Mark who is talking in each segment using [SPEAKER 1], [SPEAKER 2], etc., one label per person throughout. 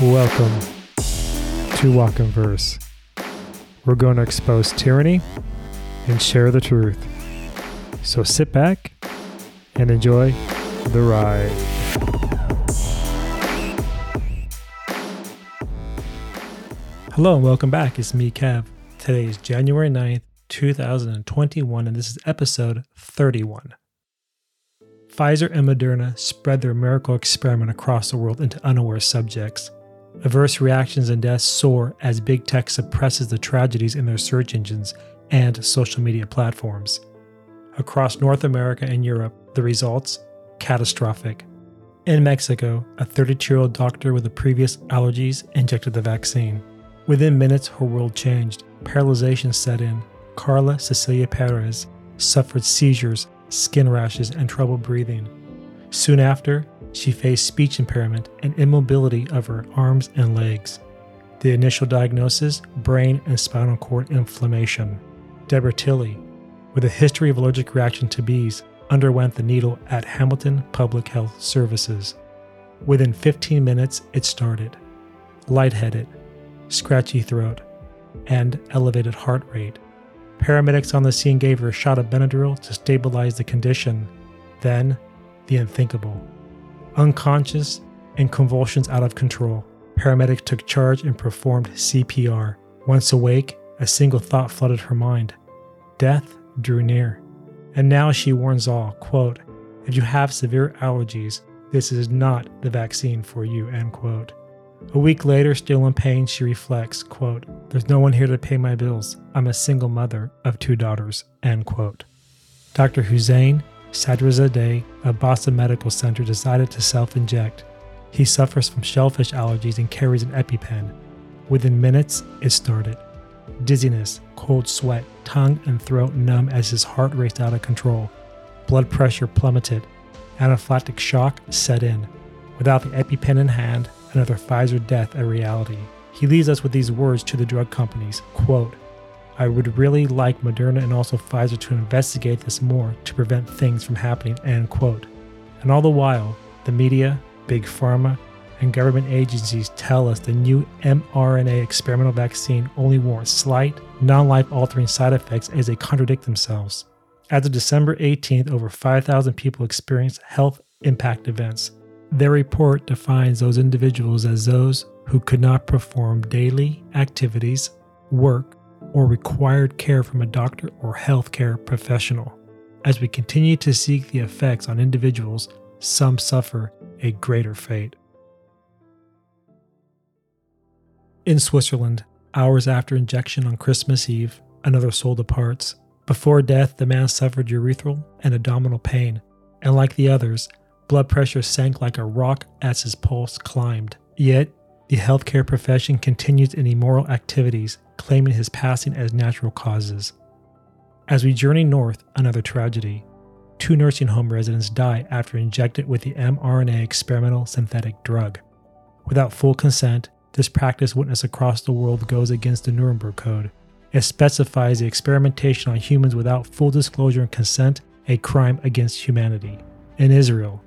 [SPEAKER 1] Welcome to Walk in Verse. We're going to expose tyranny and share the truth. So sit back and enjoy the ride. Hello and welcome back. It's me, Kev. Today is January 9th, 2021, and this is episode 31. Pfizer and Moderna spread their miracle experiment across the world into unaware subjects. Adverse reactions and deaths soar as big tech suppresses the tragedies in their search engines and social media platforms. Across North America and Europe, the results catastrophic. In Mexico, a 32 year old doctor with previous allergies injected the vaccine. Within minutes, her world changed. Paralyzation set in. Karla Cecilia Perez suffered seizures skin rashes, and trouble breathing. Soon after, she faced speech impairment and immobility of her arms and legs. The initial diagnosis brain and spinal cord inflammation. Deborah Tilli, with a history of allergic reaction to bees, underwent the needle at Hamilton Public Health Services. Within 15 minutes, it started. Lightheaded, scratchy throat, and elevated heart rate. Paramedics on the scene gave her a shot of Benadryl to stabilize the condition. Then, the unthinkable. Unconscious and convulsions out of control, paramedics took charge and performed CPR. Once awake, a single thought flooded her mind death drew near. And now she warns all, quote, if you have severe allergies, this is not the vaccine for you, end quote. A week later, still in pain, she reflects, quote, There's no one here to pay my bills. I'm a single mother of two daughters, end quote. Dr. Hussein Sadrizadeh of Boston Medical Center decided to self-inject. He suffers from shellfish allergies and carries an EpiPen. Within minutes, it started. Dizziness, cold sweat, tongue and throat numb as his heart raced out of control. Blood pressure plummeted. Anaphylactic shock set in. Without the EpiPen in hand, another Pfizer death a reality. He leaves us with these words to the drug companies quote, I would really like Moderna and also Pfizer to investigate this more to prevent things from happening, end quote. And all the while, the media, big pharma, and government agencies tell us the new mRNA experimental vaccine only warrants slight, non life altering side effects as they contradict themselves. As of December 18th, over 5,000 people experienced health impact events, their report defines those individuals as those who could not perform daily activities, work, or required care from a doctor or healthcare professional. As we continue to seek the effects on individuals, some suffer a greater fate. In Switzerland, hours after injection on Christmas Eve, another soul departs. Before death, the man suffered urethral and abdominal pain, and like the others, Blood pressure sank like a rock as his pulse climbed. Yet, the healthcare profession continues in immoral activities, claiming his passing as natural causes. As we journey north, another tragedy. Two nursing home residents die after injected with the mRNA experimental synthetic drug. Without full consent, this practice witnessed across the world goes against the Nuremberg Code. It specifies the experimentation on humans without full disclosure and consent a crime against humanity. In Israel,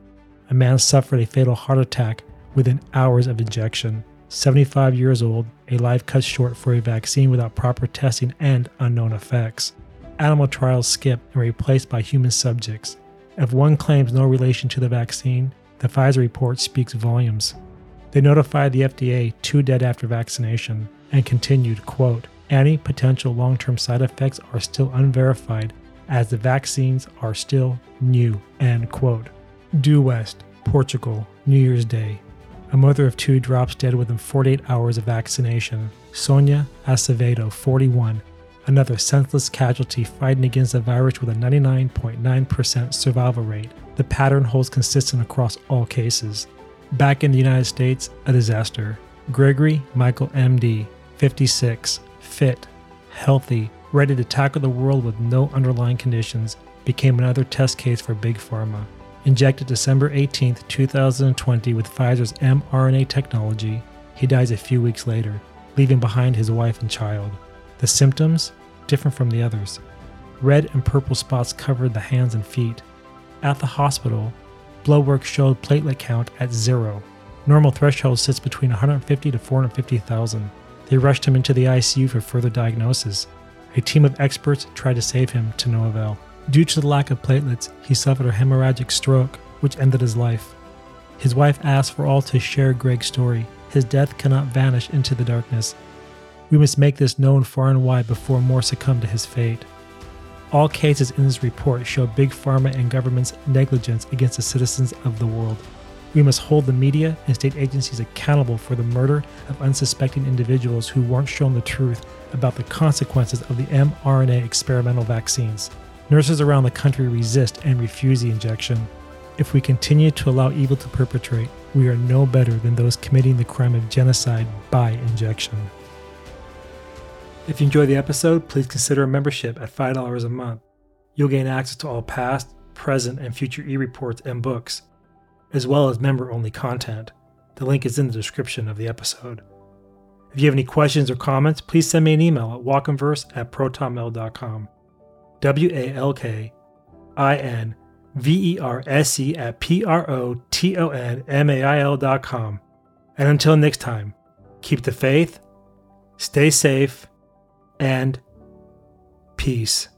[SPEAKER 1] a man suffered a fatal heart attack within hours of injection. 75 years old, a life cut short for a vaccine without proper testing and unknown effects. Animal trials skipped and replaced by human subjects. If one claims no relation to the vaccine, the Pfizer report speaks volumes. They notified the FDA two dead after vaccination and continued, quote, any potential long-term side effects are still unverified as the vaccines are still new, end quote. Due West, Portugal, New Year's Day. A mother of two drops dead within 48 hours of vaccination. Sonia Acevedo, 41, another senseless casualty fighting against the virus with a 99.9% survival rate. The pattern holds consistent across all cases. Back in the United States, a disaster. Gregory Michael MD, 56, fit, healthy, ready to tackle the world with no underlying conditions, became another test case for Big Pharma injected December 18, 2020, with Pfizer's mRNA technology, he dies a few weeks later, leaving behind his wife and child. The symptoms? Different from the others. Red and purple spots covered the hands and feet. At the hospital, blood work showed platelet count at zero. Normal threshold sits between 150 to 450,000. They rushed him into the ICU for further diagnosis. A team of experts tried to save him to no avail. Due to the lack of platelets, he suffered a hemorrhagic stroke, which ended his life. His wife asked for all to share Greg's story. His death cannot vanish into the darkness. We must make this known far and wide before more succumb to his fate. All cases in this report show big pharma and government's negligence against the citizens of the world. We must hold the media and state agencies accountable for the murder of unsuspecting individuals who weren't shown the truth about the consequences of the mRNA experimental vaccines. Nurses around the country resist and refuse the injection. If we continue to allow evil to perpetrate, we are no better than those committing the crime of genocide by injection. If you enjoyed the episode, please consider a membership at $5 a month. You'll gain access to all past, present, and future e reports and books, as well as member only content. The link is in the description of the episode. If you have any questions or comments, please send me an email at walkinverse at protonmail.com. W A L K I N V E R S E at P R O T O N M A I L dot com. And until next time, keep the faith, stay safe, and peace.